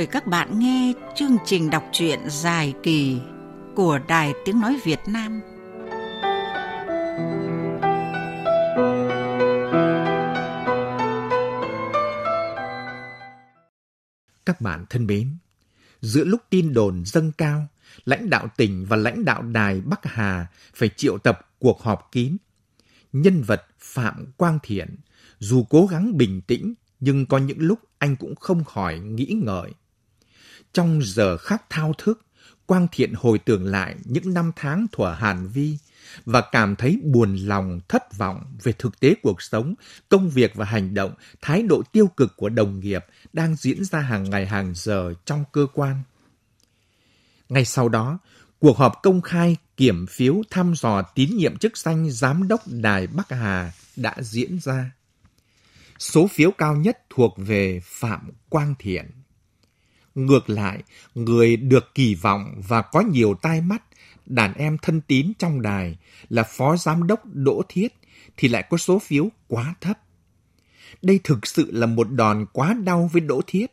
mời các bạn nghe chương trình đọc truyện dài kỳ của Đài Tiếng Nói Việt Nam. Các bạn thân mến, giữa lúc tin đồn dâng cao, lãnh đạo tỉnh và lãnh đạo đài Bắc Hà phải triệu tập cuộc họp kín. Nhân vật Phạm Quang Thiện, dù cố gắng bình tĩnh, nhưng có những lúc anh cũng không khỏi nghĩ ngợi. Trong giờ khắc thao thức, Quang Thiện hồi tưởng lại những năm tháng thuở Hàn Vi và cảm thấy buồn lòng, thất vọng về thực tế cuộc sống, công việc và hành động, thái độ tiêu cực của đồng nghiệp đang diễn ra hàng ngày hàng giờ trong cơ quan. Ngay sau đó, cuộc họp công khai kiểm phiếu thăm dò tín nhiệm chức danh Giám đốc Đài Bắc Hà đã diễn ra. Số phiếu cao nhất thuộc về Phạm Quang Thiện. Ngược lại, người được kỳ vọng và có nhiều tai mắt, đàn em thân tín trong đài là Phó Giám đốc Đỗ Thiết thì lại có số phiếu quá thấp. Đây thực sự là một đòn quá đau với Đỗ Thiết,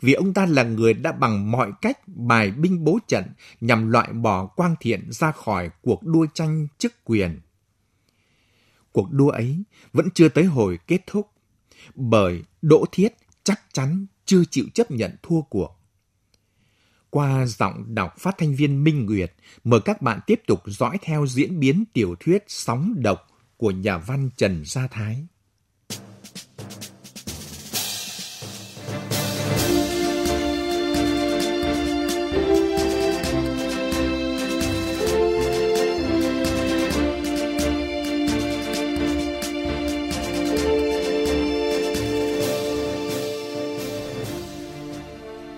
vì ông ta là người đã bằng mọi cách bài binh bố trận nhằm loại bỏ Quang Thiện ra khỏi cuộc đua tranh chức quyền. Cuộc đua ấy vẫn chưa tới hồi kết thúc, bởi Đỗ Thiết chắc chắn chưa chịu chấp nhận thua cuộc. Qua giọng đọc phát thanh viên Minh Nguyệt, mời các bạn tiếp tục dõi theo diễn biến tiểu thuyết Sóng Độc của nhà văn Trần Gia Thái.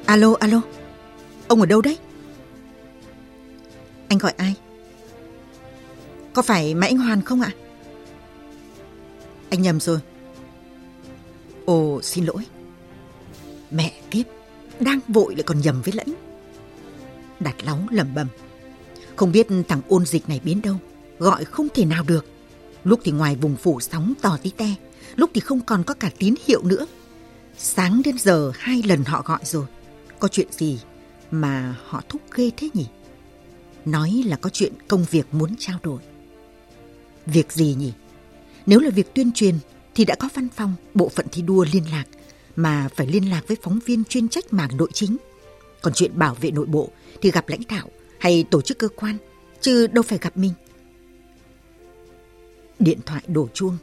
Alo, alo. Ông ở đâu đấy? Anh gọi ai? Có phải Mã Anh Hoàn không ạ? Anh nhầm rồi. Ồ, xin lỗi. Mẹ kiếp, đang vội lại còn nhầm với lẫn. Đạt láu lầm bầm. Không biết thằng ôn dịch này biến đâu, gọi không thể nào được. Lúc thì ngoài vùng phủ sóng to tí te, lúc thì không còn có cả tín hiệu nữa. Sáng đến giờ hai lần họ gọi rồi. Có chuyện gì mà họ thúc ghê thế nhỉ? Nói là có chuyện công việc muốn trao đổi. Việc gì nhỉ? Nếu là việc tuyên truyền thì đã có văn phòng, bộ phận thi đua liên lạc, mà phải liên lạc với phóng viên chuyên trách mảng nội chính. Còn chuyện bảo vệ nội bộ thì gặp lãnh đạo hay tổ chức cơ quan, chứ đâu phải gặp mình. Điện thoại đổ chuông,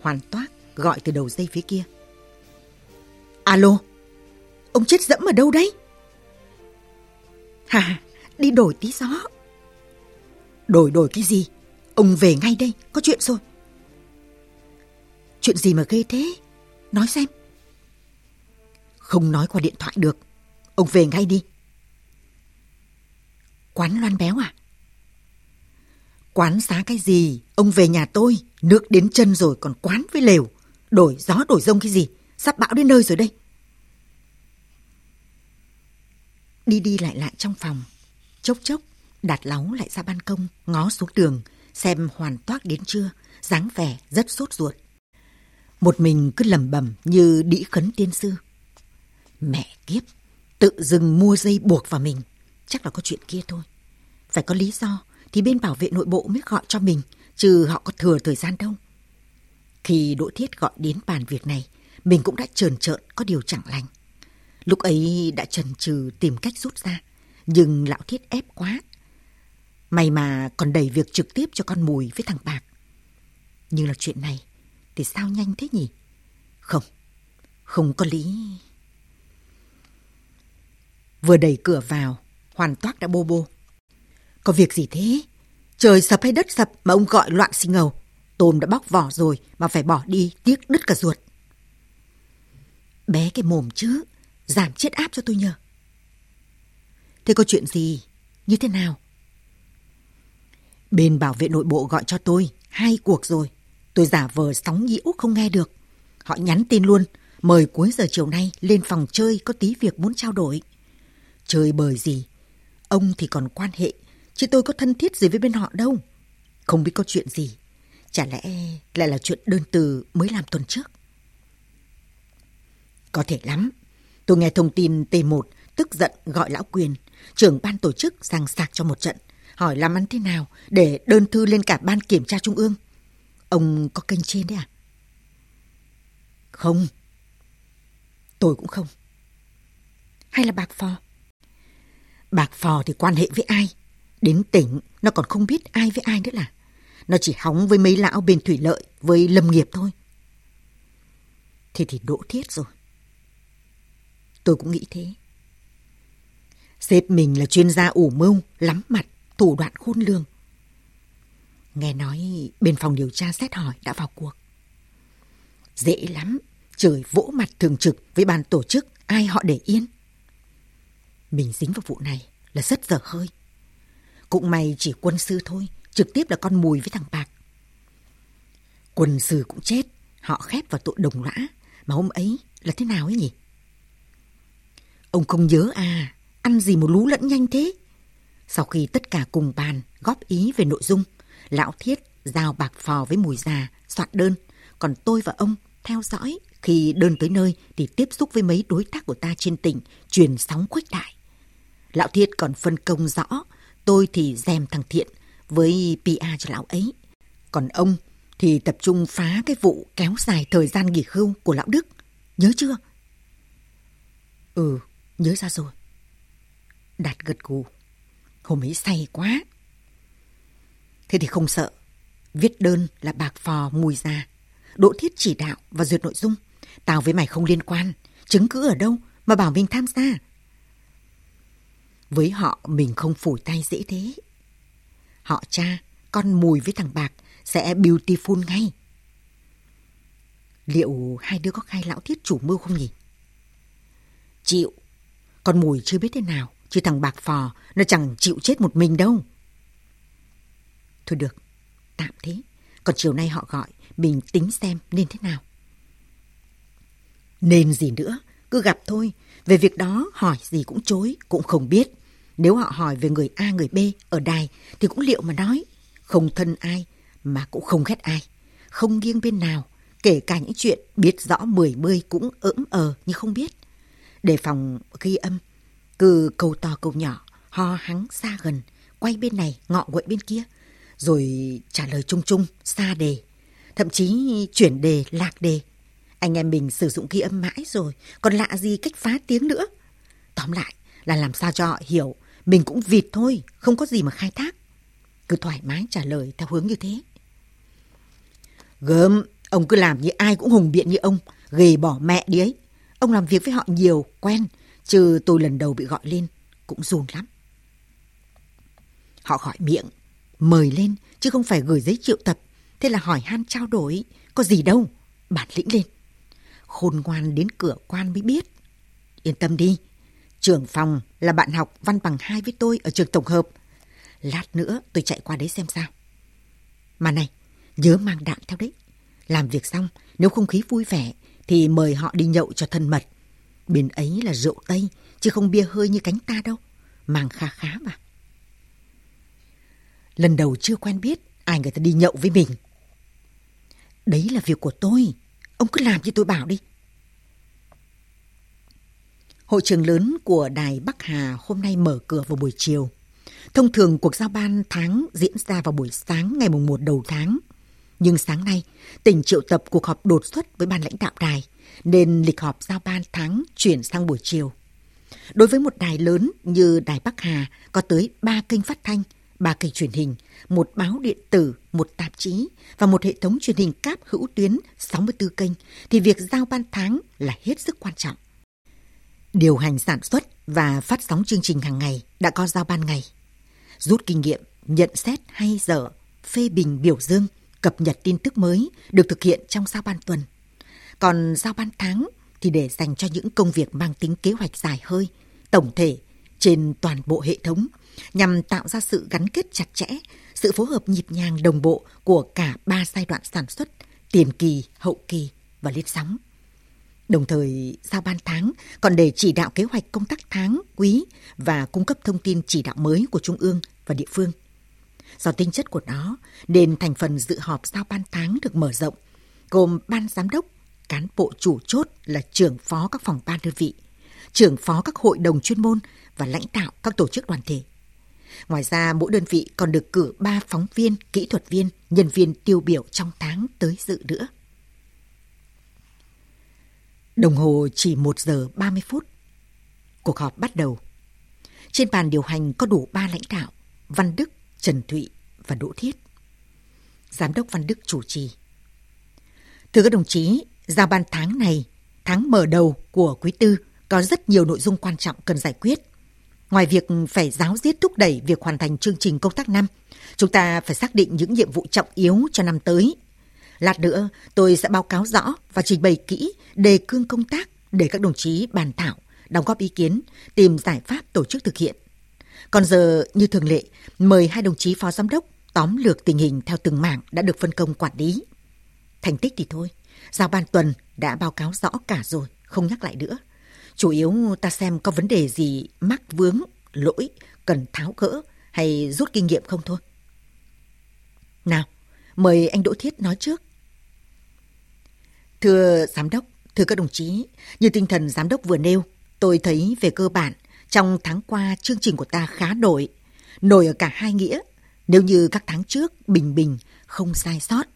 hoàn toát gọi từ đầu dây phía kia. Alo, ông chết dẫm ở đâu đấy? Hà, đi đổi tí gió. Đổi đổi cái gì? Ông về ngay đây, có chuyện rồi. Chuyện gì mà ghê thế? Nói xem. Không nói qua điện thoại được. Ông về ngay đi. Quán loan béo à? Quán xá cái gì? Ông về nhà tôi, nước đến chân rồi còn quán với lều. Đổi gió đổi rông cái gì? Sắp bão đến nơi rồi đây. Đi đi lại lại trong phòng. Chốc chốc, Đạt Láu lại ra ban công, ngó xuống đường, xem hoàn toát đến chưa, dáng vẻ rất sốt ruột. Một mình cứ lầm bầm như đĩ khấn tiên sư. Mẹ kiếp, tự dưng mua dây buộc vào mình, chắc là có chuyện kia thôi. Phải có lý do thì bên bảo vệ nội bộ mới gọi cho mình, chứ họ có thừa thời gian đâu. Khi Đỗ Thiết gọi đến bàn việc này, mình cũng đã trờn trợn có điều chẳng lành. Lúc ấy đã chần chừ tìm cách rút ra, nhưng lão thiết ép quá. May mà còn đẩy việc trực tiếp cho con mùi với thằng Bạc. Nhưng là chuyện này thì sao nhanh thế nhỉ? Không, không có lý. Vừa đẩy cửa vào, hoàn toát đã bô bô. Có việc gì thế? Trời sập hay đất sập mà ông gọi loạn sinh ngầu. Tôm đã bóc vỏ rồi mà phải bỏ đi, tiếc đứt cả ruột. Bé cái mồm chứ, giảm chết áp cho tôi nhờ. Thế có chuyện gì? Như thế nào? Bên bảo vệ nội bộ gọi cho tôi, hai cuộc rồi. Tôi giả vờ sóng nhiễu không nghe được. Họ nhắn tin luôn, mời cuối giờ chiều nay lên phòng chơi có tí việc muốn trao đổi. Chơi bời gì? Ông thì còn quan hệ, chứ tôi có thân thiết gì với bên họ đâu. Không biết có chuyện gì. Chả lẽ lại là chuyện đơn từ mới làm tuần trước? Có thể lắm. Tôi nghe thông tin T1 tức giận gọi lão quyền, trưởng ban tổ chức sang sạc cho một trận, hỏi làm ăn thế nào để đơn thư lên cả ban kiểm tra trung ương. Ông có kênh trên đấy à? Không. Tôi cũng không. Hay là bạc phò? Bạc phò thì quan hệ với ai? Đến tỉnh, nó còn không biết ai với ai nữa là. Nó chỉ hóng với mấy lão bên thủy lợi, với lâm nghiệp thôi. Thế thì đỗ thiết rồi. Tôi cũng nghĩ thế. Sếp mình là chuyên gia ủ mưu, lắm mặt, thủ đoạn khôn lường. Nghe nói bên phòng điều tra xét hỏi đã vào cuộc. Dễ lắm, trời vỗ mặt thường trực với ban tổ chức ai họ để yên. Mình dính vào vụ này là rất dở hơi. Cũng may chỉ quân sư thôi, trực tiếp là con mùi với thằng Bạc. Quân sư cũng chết, họ khép vào tội đồng lõa, mà hôm ấy là thế nào ấy nhỉ? Ông không nhớ à, ăn gì một lú lẫn nhanh thế? Sau khi tất cả cùng bàn, góp ý về nội dung, lão thiết giao bạc phò với mùi già, soạn đơn, còn tôi và ông theo dõi khi đơn tới nơi thì tiếp xúc với mấy đối tác của ta trên tỉnh, truyền sóng khuếch đại. Lão Thiết còn phân công rõ, tôi thì dèm thằng Thiện với pa cho lão ấy. Còn ông thì tập trung phá cái vụ kéo dài thời gian nghỉ hưu của lão Đức. Nhớ chưa? Ừ, nhớ ra rồi. Đạt gật gù. Hôm ấy say quá. Thế thì không sợ. Viết đơn là bạc phò mùi già. Đỗ thiết chỉ đạo và duyệt nội dung. Tao với mày không liên quan. Chứng cứ ở đâu mà bảo mình tham gia. Với họ mình không phủi tay dễ thế. Họ cha, con mùi với thằng Bạc sẽ beautiful ngay. Liệu hai đứa có khai lão thiết chủ mưu không nhỉ? Chịu. Con mùi chưa biết thế nào, chứ thằng Bạc Phò nó chẳng chịu chết một mình đâu. Thôi được, tạm thế. Còn chiều nay họ gọi, mình tính xem nên thế nào. Nên gì nữa, cứ gặp thôi. Về việc đó hỏi gì cũng chối, cũng không biết. Nếu họ hỏi về người A người B ở đài thì cũng liệu mà nói. Không thân ai mà cũng không ghét ai. Không nghiêng bên nào. Kể cả những chuyện biết rõ mười mươi cũng ỡm ờ như không biết. Đề phòng ghi âm. Cứ câu to câu nhỏ, ho hắng xa gần, quay bên này, ngọ quậy bên kia. Rồi trả lời chung chung, xa đề. Thậm chí chuyển đề, lạc đề. Anh em mình sử dụng ghi âm mãi rồi, còn lạ gì cách phá tiếng nữa. Tóm lại là làm sao cho họ hiểu mình cũng vịt thôi, không có gì mà khai thác. Cứ thoải mái trả lời theo hướng như thế. Gớm, ông cứ làm như ai cũng hùng biện như ông, ghê bỏ mẹ đi ấy. Ông làm việc với họ nhiều, quen, chứ tôi lần đầu bị gọi lên, cũng run lắm. Họ gọi miệng, mời lên, chứ không phải gửi giấy triệu tập. Thế là hỏi han trao đổi, có gì đâu, bản lĩnh lên. Khôn ngoan đến cửa quan mới biết. Yên tâm đi, Trưởng phòng là bạn học văn bằng 2 với tôi ở trường tổng hợp. Lát nữa tôi chạy qua đấy xem sao. Mà này, nhớ mang đạn theo đấy. Làm việc xong, nếu không khí vui vẻ thì mời họ đi nhậu cho thân mật. Bên ấy là rượu Tây, chứ không bia hơi như cánh ta đâu. Mang khá khá mà. Lần đầu chưa quen biết ai người ta đi nhậu với mình. Đấy là việc của tôi. Ông cứ làm như tôi bảo đi. Hội trường lớn của Đài Bắc Hà hôm nay mở cửa vào buổi chiều. Thông thường cuộc giao ban tháng diễn ra vào buổi sáng ngày mùng 1 đầu tháng. Nhưng sáng nay, tỉnh triệu tập cuộc họp đột xuất với ban lãnh đạo đài, nên lịch họp giao ban tháng chuyển sang buổi chiều. Đối với một đài lớn như Đài Bắc Hà có tới 3 kênh phát thanh, 3 kênh truyền hình, một báo điện tử, một tạp chí và một hệ thống truyền hình cáp hữu tuyến 64 kênh, thì việc giao ban tháng là hết sức quan trọng. Điều hành sản xuất và phát sóng chương trình hàng ngày đã có giao ban ngày. Rút kinh nghiệm, nhận xét hay dở, phê bình biểu dương, cập nhật tin tức mới được thực hiện trong giao ban tuần. Còn giao ban tháng thì để dành cho những công việc mang tính kế hoạch dài hơi, tổng thể trên toàn bộ hệ thống nhằm tạo ra sự gắn kết chặt chẽ, sự phối hợp nhịp nhàng đồng bộ của cả ba giai đoạn sản xuất, tiền kỳ, hậu kỳ và lên sóng. Đồng thời, giao ban tháng còn để chỉ đạo kế hoạch công tác tháng, quý và cung cấp thông tin chỉ đạo mới của Trung ương và địa phương. Do tính chất của nó, nên thành phần dự họp giao ban tháng được mở rộng, gồm ban giám đốc, cán bộ chủ chốt là trưởng phó các phòng ban đơn vị, trưởng phó các hội đồng chuyên môn và lãnh đạo các tổ chức đoàn thể. Ngoài ra, mỗi đơn vị còn được cử 3 phóng viên, kỹ thuật viên, nhân viên tiêu biểu trong tháng tới dự nữa. Đồng hồ chỉ 1 giờ 30 phút. Cuộc họp bắt đầu. Trên bàn điều hành có đủ 3 lãnh đạo, Văn Đức, Trần Thụy và Đỗ Thiết. Giám đốc Văn Đức chủ trì. Thưa các đồng chí, giao ban tháng này, tháng mở đầu của quý tư, có rất nhiều nội dung quan trọng cần giải quyết. Ngoài việc phải giáo diết thúc đẩy việc hoàn thành chương trình công tác năm, chúng ta phải xác định những nhiệm vụ trọng yếu cho năm tới. Lát nữa, tôi sẽ báo cáo rõ và trình bày kỹ đề cương công tác để các đồng chí bàn thảo, đóng góp ý kiến, tìm giải pháp tổ chức thực hiện. Còn giờ, như thường lệ, mời hai đồng chí phó giám đốc tóm lược tình hình theo từng mảng đã được phân công quản lý. Thành tích thì thôi, giao ban tuần đã báo cáo rõ cả rồi, không nhắc lại nữa. Chủ yếu ta xem có vấn đề gì mắc vướng, lỗi, cần tháo gỡ hay rút kinh nghiệm không thôi. Nào, mời anh Đỗ Thiết nói trước. Thưa Giám đốc, thưa các đồng chí, như tinh thần Giám đốc vừa nêu, tôi thấy về cơ bản, trong tháng qua chương trình của ta khá nổi. Nổi ở cả hai nghĩa. Nếu như các tháng trước bình bình, không sai sót,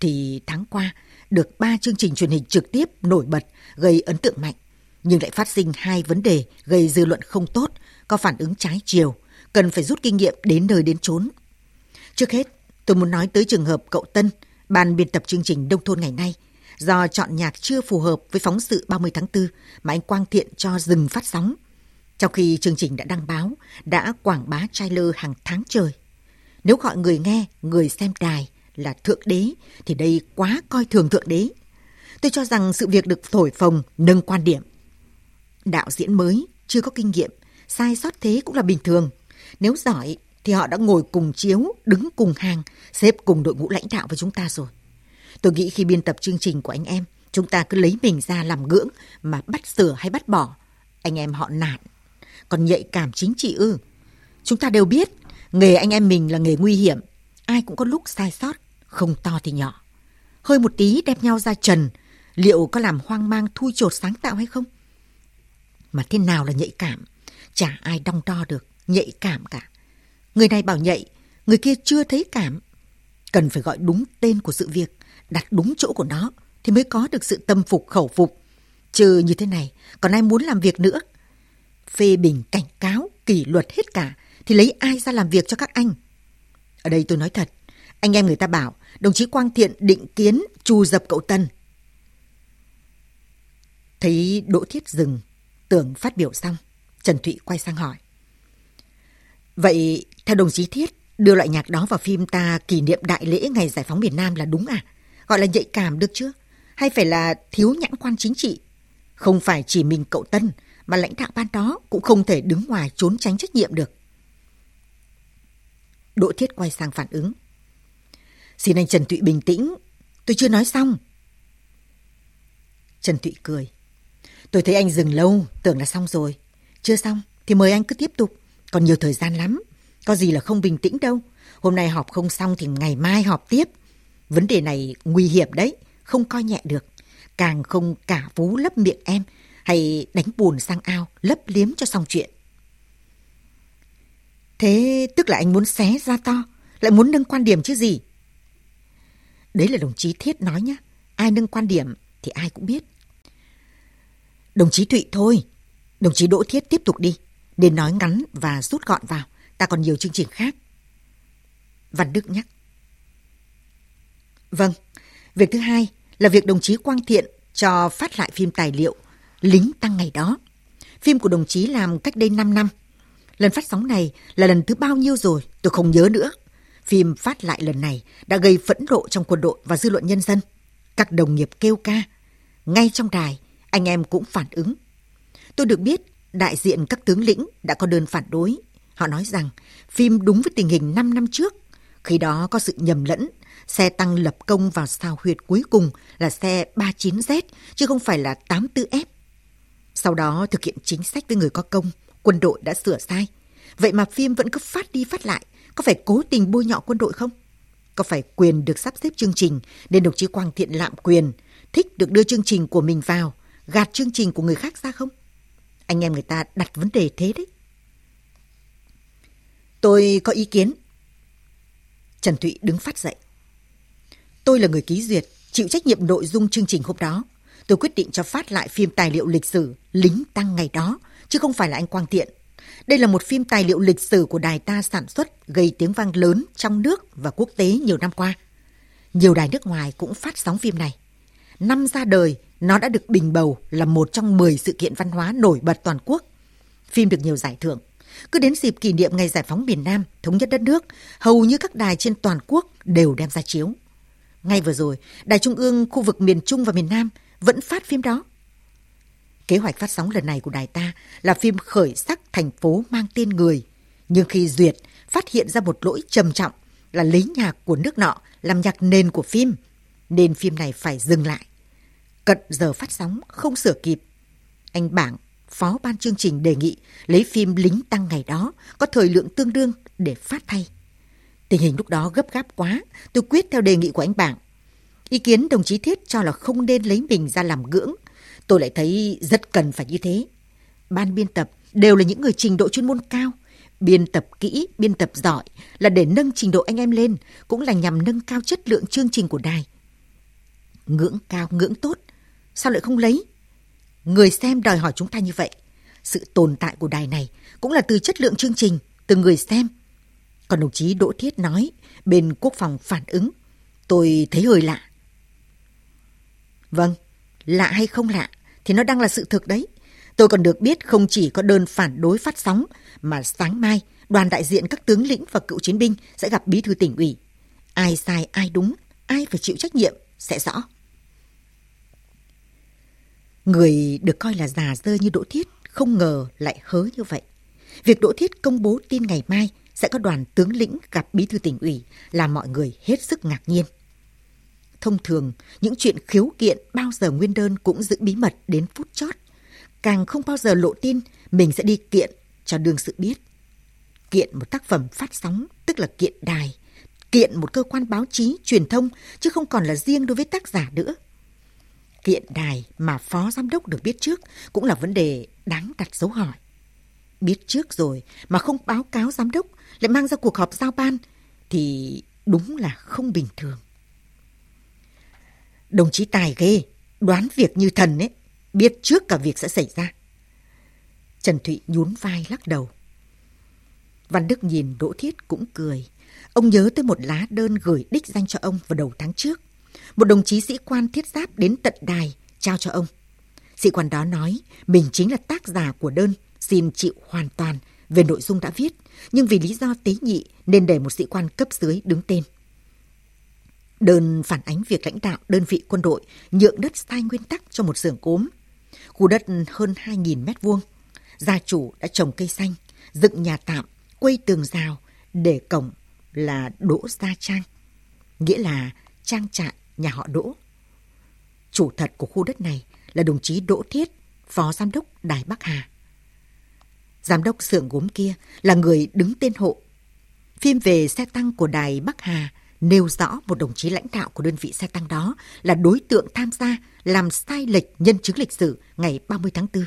thì tháng qua được ba chương trình truyền hình trực tiếp nổi bật gây ấn tượng mạnh nhưng lại phát sinh hai vấn đề gây dư luận không tốt, có phản ứng trái chiều, cần phải rút kinh nghiệm đến nơi đến chốn. Trước hết, tôi muốn nói tới trường hợp cậu Tân, ban biên tập chương trình Đông thôn ngày nay, do chọn nhạc chưa phù hợp với phóng sự 30 tháng 4 mà anh Quang Thiện cho dừng phát sóng. Trong khi chương trình đã đăng báo, đã quảng bá trailer hàng tháng trời. Nếu gọi người nghe, người xem đài là thượng đế, thì đây quá coi thường thượng đế. Tôi cho rằng sự việc được thổi phồng, nâng quan điểm Đạo diễn mới, chưa có kinh nghiệm, sai sót thế cũng là bình thường. Nếu giỏi thì họ đã ngồi cùng chiếu, đứng cùng hàng, xếp cùng đội ngũ lãnh đạo với chúng ta rồi. Tôi nghĩ khi biên tập chương trình của anh em, chúng ta cứ lấy mình ra làm ngưỡng mà bắt sửa hay bắt bỏ. Anh em họ nản. Còn nhạy cảm chính trị ư. Chúng ta đều biết, nghề anh em mình là nghề nguy hiểm. Ai cũng có lúc sai sót, không to thì nhỏ. Hơi một tí đẹp nhau ra trần, liệu có làm hoang mang thui chột sáng tạo hay không? Mà thế nào là nhạy cảm? Chả ai đong đo được, nhạy cảm cả. Người này bảo nhạy, người kia chưa thấy cảm. Cần phải gọi đúng tên của sự việc, đặt đúng chỗ của nó, thì mới có được sự tâm phục khẩu phục. trừ như thế này, còn ai muốn làm việc nữa? Phê bình, cảnh cáo, kỷ luật hết cả, thì lấy ai ra làm việc cho các anh? Ở đây tôi nói thật, anh em người ta bảo, đồng chí Quang Thiện định kiến trù dập cậu Tân. Thấy Đỗ Thiết dừng, Tưởng phát biểu xong, Trần Thụy quay sang hỏi. Vậy, theo đồng chí Thiết, đưa loại nhạc đó vào phim ta kỷ niệm đại lễ ngày giải phóng miền Nam là đúng à? Gọi là nhạy cảm được chưa? Hay phải là thiếu nhãn quan chính trị? Không phải chỉ mình cậu Tân, mà lãnh đạo ban đó cũng không thể đứng ngoài trốn tránh trách nhiệm được. Đỗ Thiết quay sang phản ứng. Xin anh Trần Thụy bình tĩnh, tôi chưa nói xong. Trần Thụy cười. Tôi thấy anh dừng lâu, tưởng là xong rồi. Chưa xong, thì mời anh cứ tiếp tục. Còn nhiều thời gian lắm. Có gì là không bình tĩnh đâu. Hôm nay họp không xong thì ngày mai họp tiếp. Vấn đề này nguy hiểm đấy, không coi nhẹ được. Càng không cả vú lấp miệng em, hay đánh bùn sang ao, lấp liếm cho xong chuyện. Thế tức là anh muốn xé ra to, lại muốn nâng quan điểm chứ gì? Đấy là đồng chí Thiết nói nhá. Ai nâng quan điểm thì ai cũng biết. Đồng chí Thụy thôi. Đồng chí Đỗ Thiết tiếp tục đi. Nên nói ngắn và rút gọn vào. Ta còn nhiều chương trình khác. Văn Đức nhắc. Vâng. Việc thứ hai là việc đồng chí Quang Thiện cho phát lại phim tài liệu Lính Tăng ngày đó. Phim của đồng chí làm cách đây 5 năm. Lần phát sóng này là lần thứ bao nhiêu rồi, tôi không nhớ nữa. Phim phát lại lần này đã gây phẫn nộ trong quân đội và dư luận nhân dân. Các đồng nghiệp kêu ca. Ngay trong đài, anh em cũng phản ứng. Tôi được biết đại diện các tướng lĩnh đã có đơn phản đối. Họ nói rằng phim đúng với tình hình 5 năm trước. Khi đó có sự nhầm lẫn, xe tăng lập công vào sao huyệt cuối cùng là xe 39Z chứ không phải là 84F. Sau đó thực hiện chính sách với người có công, quân đội đã sửa sai. Vậy mà phim vẫn cứ phát đi phát lại, có phải cố tình bôi nhọ quân đội không? Có phải quyền được sắp xếp chương trình nên đồng chí Quang Thiện lạm quyền, thích được đưa chương trình của mình vào, gạt chương trình của người khác ra không? Anh em người ta đặt vấn đề thế đấy. Tôi có ý kiến. Trần Thụy đứng phát dậy. Tôi là người ký duyệt, chịu trách nhiệm nội dung chương trình hôm đó. Tôi quyết định cho phát lại phim tài liệu lịch sử Lính Tăng ngày đó, chứ không phải là anh Quang Tiện. Đây là một phim tài liệu lịch sử của đài ta sản xuất gây tiếng vang lớn trong nước và quốc tế nhiều năm qua. Nhiều đài nước ngoài cũng phát sóng phim này. Năm ra đời, nó đã được bình bầu là một trong 10 sự kiện văn hóa nổi bật toàn quốc. Phim được nhiều giải thưởng. Cứ đến dịp kỷ niệm ngày giải phóng miền Nam, thống nhất đất nước, hầu như các đài trên toàn quốc đều đem ra chiếu. Ngay vừa rồi, Đài Trung ương khu vực miền Trung và miền Nam vẫn phát phim đó. Kế hoạch phát sóng lần này của đài ta là phim khởi sắc thành phố mang tên người. Nhưng khi duyệt, phát hiện ra một lỗi trầm trọng là lấy nhạc của nước nọ làm nhạc nền của phim, nên phim này phải dừng lại. Cận giờ phát sóng không sửa kịp. Anh Bảng, phó ban chương trình đề nghị lấy phim Lính Tăng ngày đó có thời lượng tương đương để phát thay. Tình hình lúc đó gấp gáp quá, tôi quyết theo đề nghị của anh Bảng. Ý kiến đồng chí Thiết cho là không nên lấy mình ra làm gưỡng. Tôi lại thấy rất cần phải như thế. Ban biên tập đều là những người trình độ chuyên môn cao. Biên tập kỹ, biên tập giỏi là để nâng trình độ anh em lên, cũng là nhằm nâng cao chất lượng chương trình của đài. Ngưỡng cao, ngưỡng tốt, sao lại không lấy? Người xem đòi hỏi chúng ta như vậy. Sự tồn tại của đài này cũng là từ chất lượng chương trình, từ người xem. Còn đồng chí Đỗ Thiết nói, bên quốc phòng phản ứng, tôi thấy hơi lạ. Vâng, lạ hay không lạ thì nó đang là sự thực đấy. Tôi còn được biết không chỉ có đơn phản đối phát sóng mà sáng mai đoàn đại diện các tướng lĩnh và cựu chiến binh sẽ gặp bí thư tỉnh ủy. Ai sai ai đúng, ai phải chịu trách nhiệm sẽ rõ. Người được coi là già dơ như Đỗ Thiết không ngờ lại hớ như vậy. Việc Đỗ Thiết công bố tin ngày mai sẽ có đoàn tướng lĩnh gặp bí thư tỉnh ủy là mọi người hết sức ngạc nhiên. Thông thường, những chuyện khiếu kiện bao giờ nguyên đơn cũng giữ bí mật đến phút chót. Càng không bao giờ lộ tin mình sẽ đi kiện cho đương sự biết. Kiện một tác phẩm phát sóng, tức là kiện đài. Kiện một cơ quan báo chí, truyền thông, chứ không còn là riêng đối với tác giả nữa. Kiện đài mà phó giám đốc được biết trước cũng là vấn đề đáng đặt dấu hỏi. Biết trước rồi mà không báo cáo giám đốc lại mang ra cuộc họp giao ban thì đúng là không bình thường. Đồng chí tài ghê, đoán việc như thần ấy, biết trước cả việc sẽ xảy ra. Trần Thụy nhún vai lắc đầu. Văn Đức nhìn Đỗ Thiết cũng cười. Ông nhớ tới một lá đơn gửi đích danh cho ông vào đầu tháng trước. Một đồng chí sĩ quan thiết giáp đến tận đài trao cho ông. Sĩ quan đó nói mình chính là tác giả của đơn, xin chịu hoàn toàn về nội dung đã viết, nhưng vì lý do tế nhị nên để một sĩ quan cấp dưới đứng tên. Đơn phản ánh việc lãnh đạo đơn vị quân đội nhượng đất sai nguyên tắc cho một xưởng cốm. Khu đất hơn 2.000 mét vuông. Gia chủ đã trồng cây xanh, dựng nhà tạm, quây tường rào để cổng là Đỗ Gia Trang. Nghĩa là trang trại nhà họ Đỗ. Chủ thật của khu đất này là đồng chí Đỗ Thiết, phó giám đốc Đài Bắc Hà. Giám đốc xưởng gốm kia là người đứng tên hộ. Phim về xe tăng của Đài Bắc Hà nêu rõ một đồng chí lãnh đạo của đơn vị xe tăng đó là đối tượng tham gia làm sai lệch nhân chứng lịch sử ngày 30 tháng 4.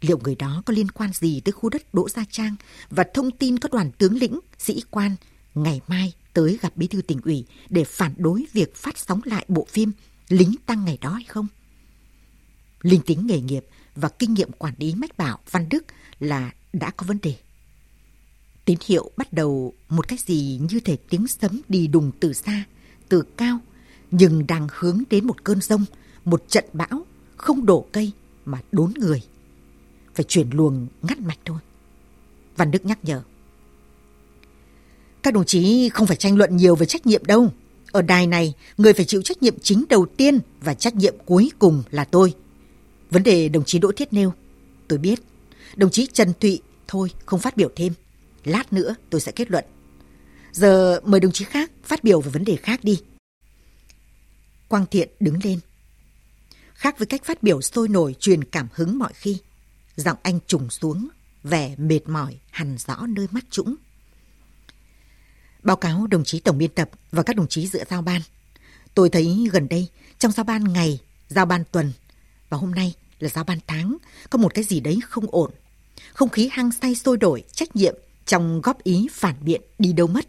Liệu người đó có liên quan gì tới khu đất Đỗ Gia Trang và thông tin có đoàn tướng lĩnh, sĩ quan ngày mai tới gặp bí thư tỉnh ủy để phản đối việc phát sóng lại bộ phim Lính Tăng ngày đó hay không? Linh tính nghề nghiệp và kinh nghiệm quản lý mách bảo Văn Đức là đã có vấn đề. Tín hiệu bắt đầu một cách gì như thể tiếng sấm đi đùng từ xa, từ cao, nhưng đang hướng đến một cơn rông, một trận bão, không đổ cây mà đốn người. Phải chuyển luồng ngắt mạch thôi. Văn Đức nhắc nhở. Các đồng chí không phải tranh luận nhiều về trách nhiệm đâu. Ở đài này, người phải chịu trách nhiệm chính đầu tiên và trách nhiệm cuối cùng là tôi. Vấn đề đồng chí Đỗ Thiết nêu, tôi biết. Đồng chí Trần Thụy, thôi không phát biểu thêm. Lát nữa tôi sẽ kết luận. Giờ mời đồng chí khác phát biểu về vấn đề khác đi. Quang Thiện đứng lên. Khác với cách phát biểu sôi nổi truyền cảm hứng mọi khi, giọng anh trùng xuống, vẻ mệt mỏi hằn rõ nơi mắt trũng. Báo cáo đồng chí tổng biên tập và các đồng chí giữa giao ban. Tôi thấy gần đây trong giao ban ngày, giao ban tuần và hôm nay là giao ban tháng có một cái gì đấy không ổn. Không khí hăng say sôi đổi, trách nhiệm trong góp ý phản biện đi đâu mất.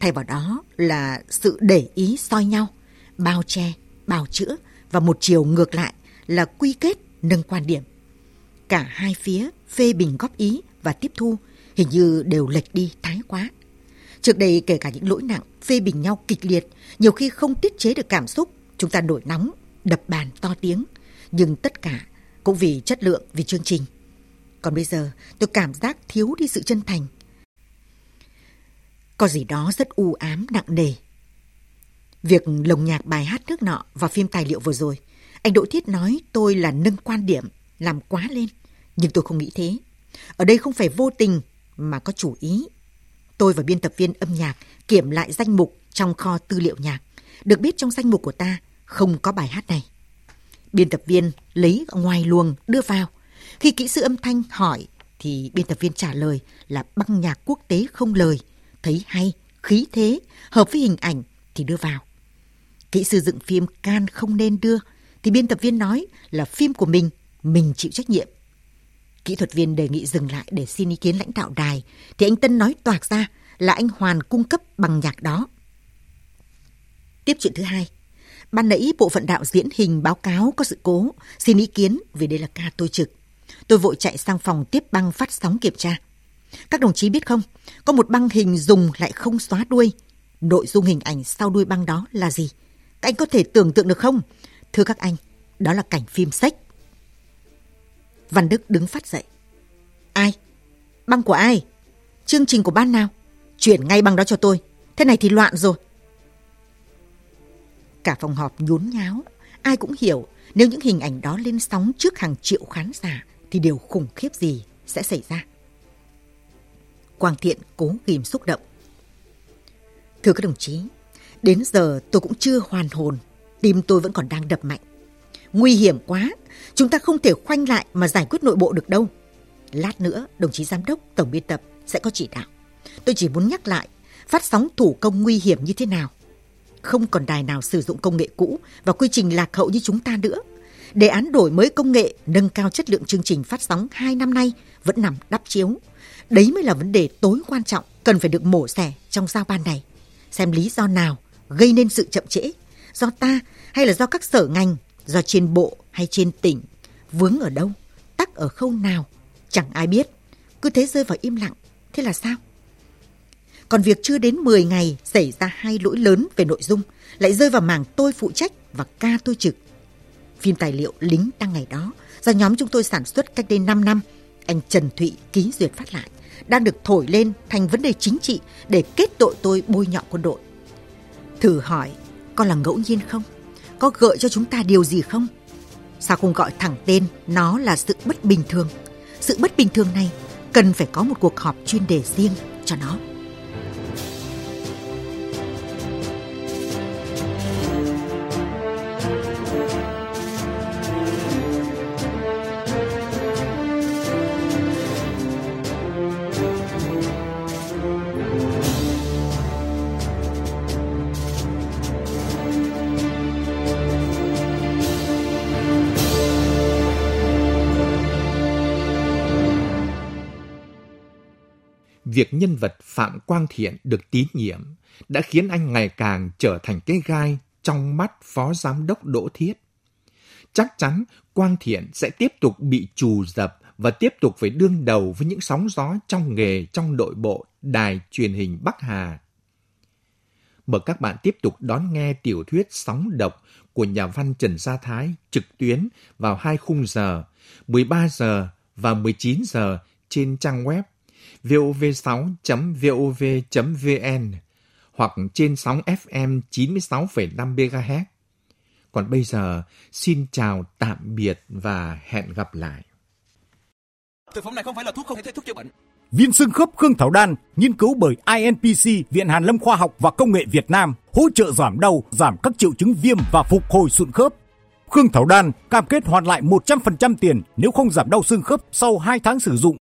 Thay vào đó là sự để ý soi nhau, bao che, bào chữa và một chiều ngược lại là quy kết nâng quan điểm. Cả hai phía phê bình góp ý và tiếp thu hình như đều lệch đi thái quá. Trước đây kể cả những lỗi nặng, phê bình nhau kịch liệt, nhiều khi không tiết chế được cảm xúc, chúng ta nổi nóng, đập bàn to tiếng. Nhưng tất cả cũng vì chất lượng, vì chương trình. Còn bây giờ tôi cảm giác thiếu đi sự chân thành. Có gì đó rất u ám nặng nề. Việc lồng nhạc bài hát nước nọ và phim tài liệu vừa rồi, anh Đỗ Thiết nói tôi là nâng quan điểm, làm quá lên. Nhưng tôi không nghĩ thế. Ở đây không phải vô tình mà có chủ ý. Tôi và biên tập viên âm nhạc kiểm lại danh mục trong kho tư liệu nhạc. Được biết trong danh mục của ta không có bài hát này. Biên tập viên lấy ngoài luồng đưa vào. Khi kỹ sư âm thanh hỏi thì biên tập viên trả lời là băng nhạc quốc tế không lời. Thấy hay, khí thế, hợp với hình ảnh thì đưa vào. Kỹ sư dựng phim can không nên đưa thì biên tập viên nói là phim của mình, mình chịu trách nhiệm. Kỹ thuật viên đề nghị dừng lại để xin ý kiến lãnh đạo đài, thì anh Tân nói toạc ra là anh Hoàn cung cấp bằng nhạc đó. Tiếp chuyện thứ hai. Ban nãy bộ phận đạo diễn hình báo cáo có sự cố, xin ý kiến vì đây là ca tôi trực. Tôi vội chạy sang phòng tiếp băng phát sóng kiểm tra. Các đồng chí biết không, có một băng hình dùng lại không xóa đuôi. Nội dung hình ảnh sau đuôi băng đó là gì? Các anh có thể tưởng tượng được không? Thưa các anh, đó là cảnh phim sách. Văn Đức đứng phát dậy. Ai? Băng của ai? Chương trình của ban nào? Chuyển ngay băng đó cho tôi. Thế này thì loạn rồi. Cả phòng họp nhốn nháo. Ai cũng hiểu nếu những hình ảnh đó lên sóng trước hàng triệu khán giả thì điều khủng khiếp gì sẽ xảy ra. Quang Thiện cố kìm xúc động. Thưa các đồng chí, đến giờ tôi cũng chưa hoàn hồn, tim tôi vẫn còn đang đập mạnh. Nguy hiểm quá, chúng ta không thể khoanh lại mà giải quyết nội bộ được đâu. Lát nữa, đồng chí giám đốc, tổng biên tập sẽ có chỉ đạo. Tôi chỉ muốn nhắc lại, phát sóng thủ công nguy hiểm như thế nào. Không còn đài nào sử dụng công nghệ cũ và quy trình lạc hậu như chúng ta nữa. Đề án đổi mới công nghệ, nâng cao chất lượng chương trình phát sóng 2 năm nay vẫn nằm đắp chiếu. Đấy mới là vấn đề tối quan trọng cần phải được mổ xẻ trong giao ban này. Xem lý do nào gây nên sự chậm trễ, do ta hay là do các sở ngành, do trên bộ hay trên tỉnh, vướng ở đâu, tắc ở khâu nào, chẳng ai biết. Cứ thế rơi vào im lặng, thế là sao? Còn việc chưa đến 10 ngày xảy ra hai lỗi lớn về nội dung, lại rơi vào mảng tôi phụ trách và ca tôi trực. Phim tài liệu Lính đăng ngày đó, do nhóm chúng tôi sản xuất cách đây 5 năm, anh Trần Thụy ký duyệt phát lại, đang được thổi lên thành vấn đề chính trị để kết tội tôi bôi nhọ quân đội. Thử hỏi, có là ngẫu nhiên không? Có gợi cho chúng ta điều gì không? Sao không gọi thẳng tên nó là sự bất bình thường? Sự bất bình thường này cần phải có một cuộc họp chuyên đề riêng cho nó. Việc nhân vật Phạm Quang Thiện được tín nhiệm đã khiến anh ngày càng trở thành cái gai trong mắt Phó Giám đốc Đỗ Thiết. Chắc chắn Quang Thiện sẽ tiếp tục bị trù dập và tiếp tục phải đương đầu với những sóng gió trong nghề trong nội bộ đài truyền hình Bắc Hà. Mời các bạn tiếp tục đón nghe tiểu thuyết Sóng độc của nhà văn Trần Gia Thái trực tuyến vào hai khung giờ 13 giờ và 19 giờ trên trang web vov6.vov.vn hoặc trên sóng FM 96,5 MHz. Còn bây giờ, xin chào tạm biệt và hẹn gặp lại. Thực phẩm này không phải là thuốc không thể thuốc chữa bệnh. Viên xương khớp Khương Thảo Đan, nghiên cứu bởi INPC, Viện Hàn Lâm Khoa học và Công nghệ Việt Nam, hỗ trợ giảm đau, giảm các triệu chứng viêm và phục hồi sụn khớp. Khương Thảo Đan cam kết hoàn lại 100% tiền nếu không giảm đau xương khớp sau 2 tháng sử dụng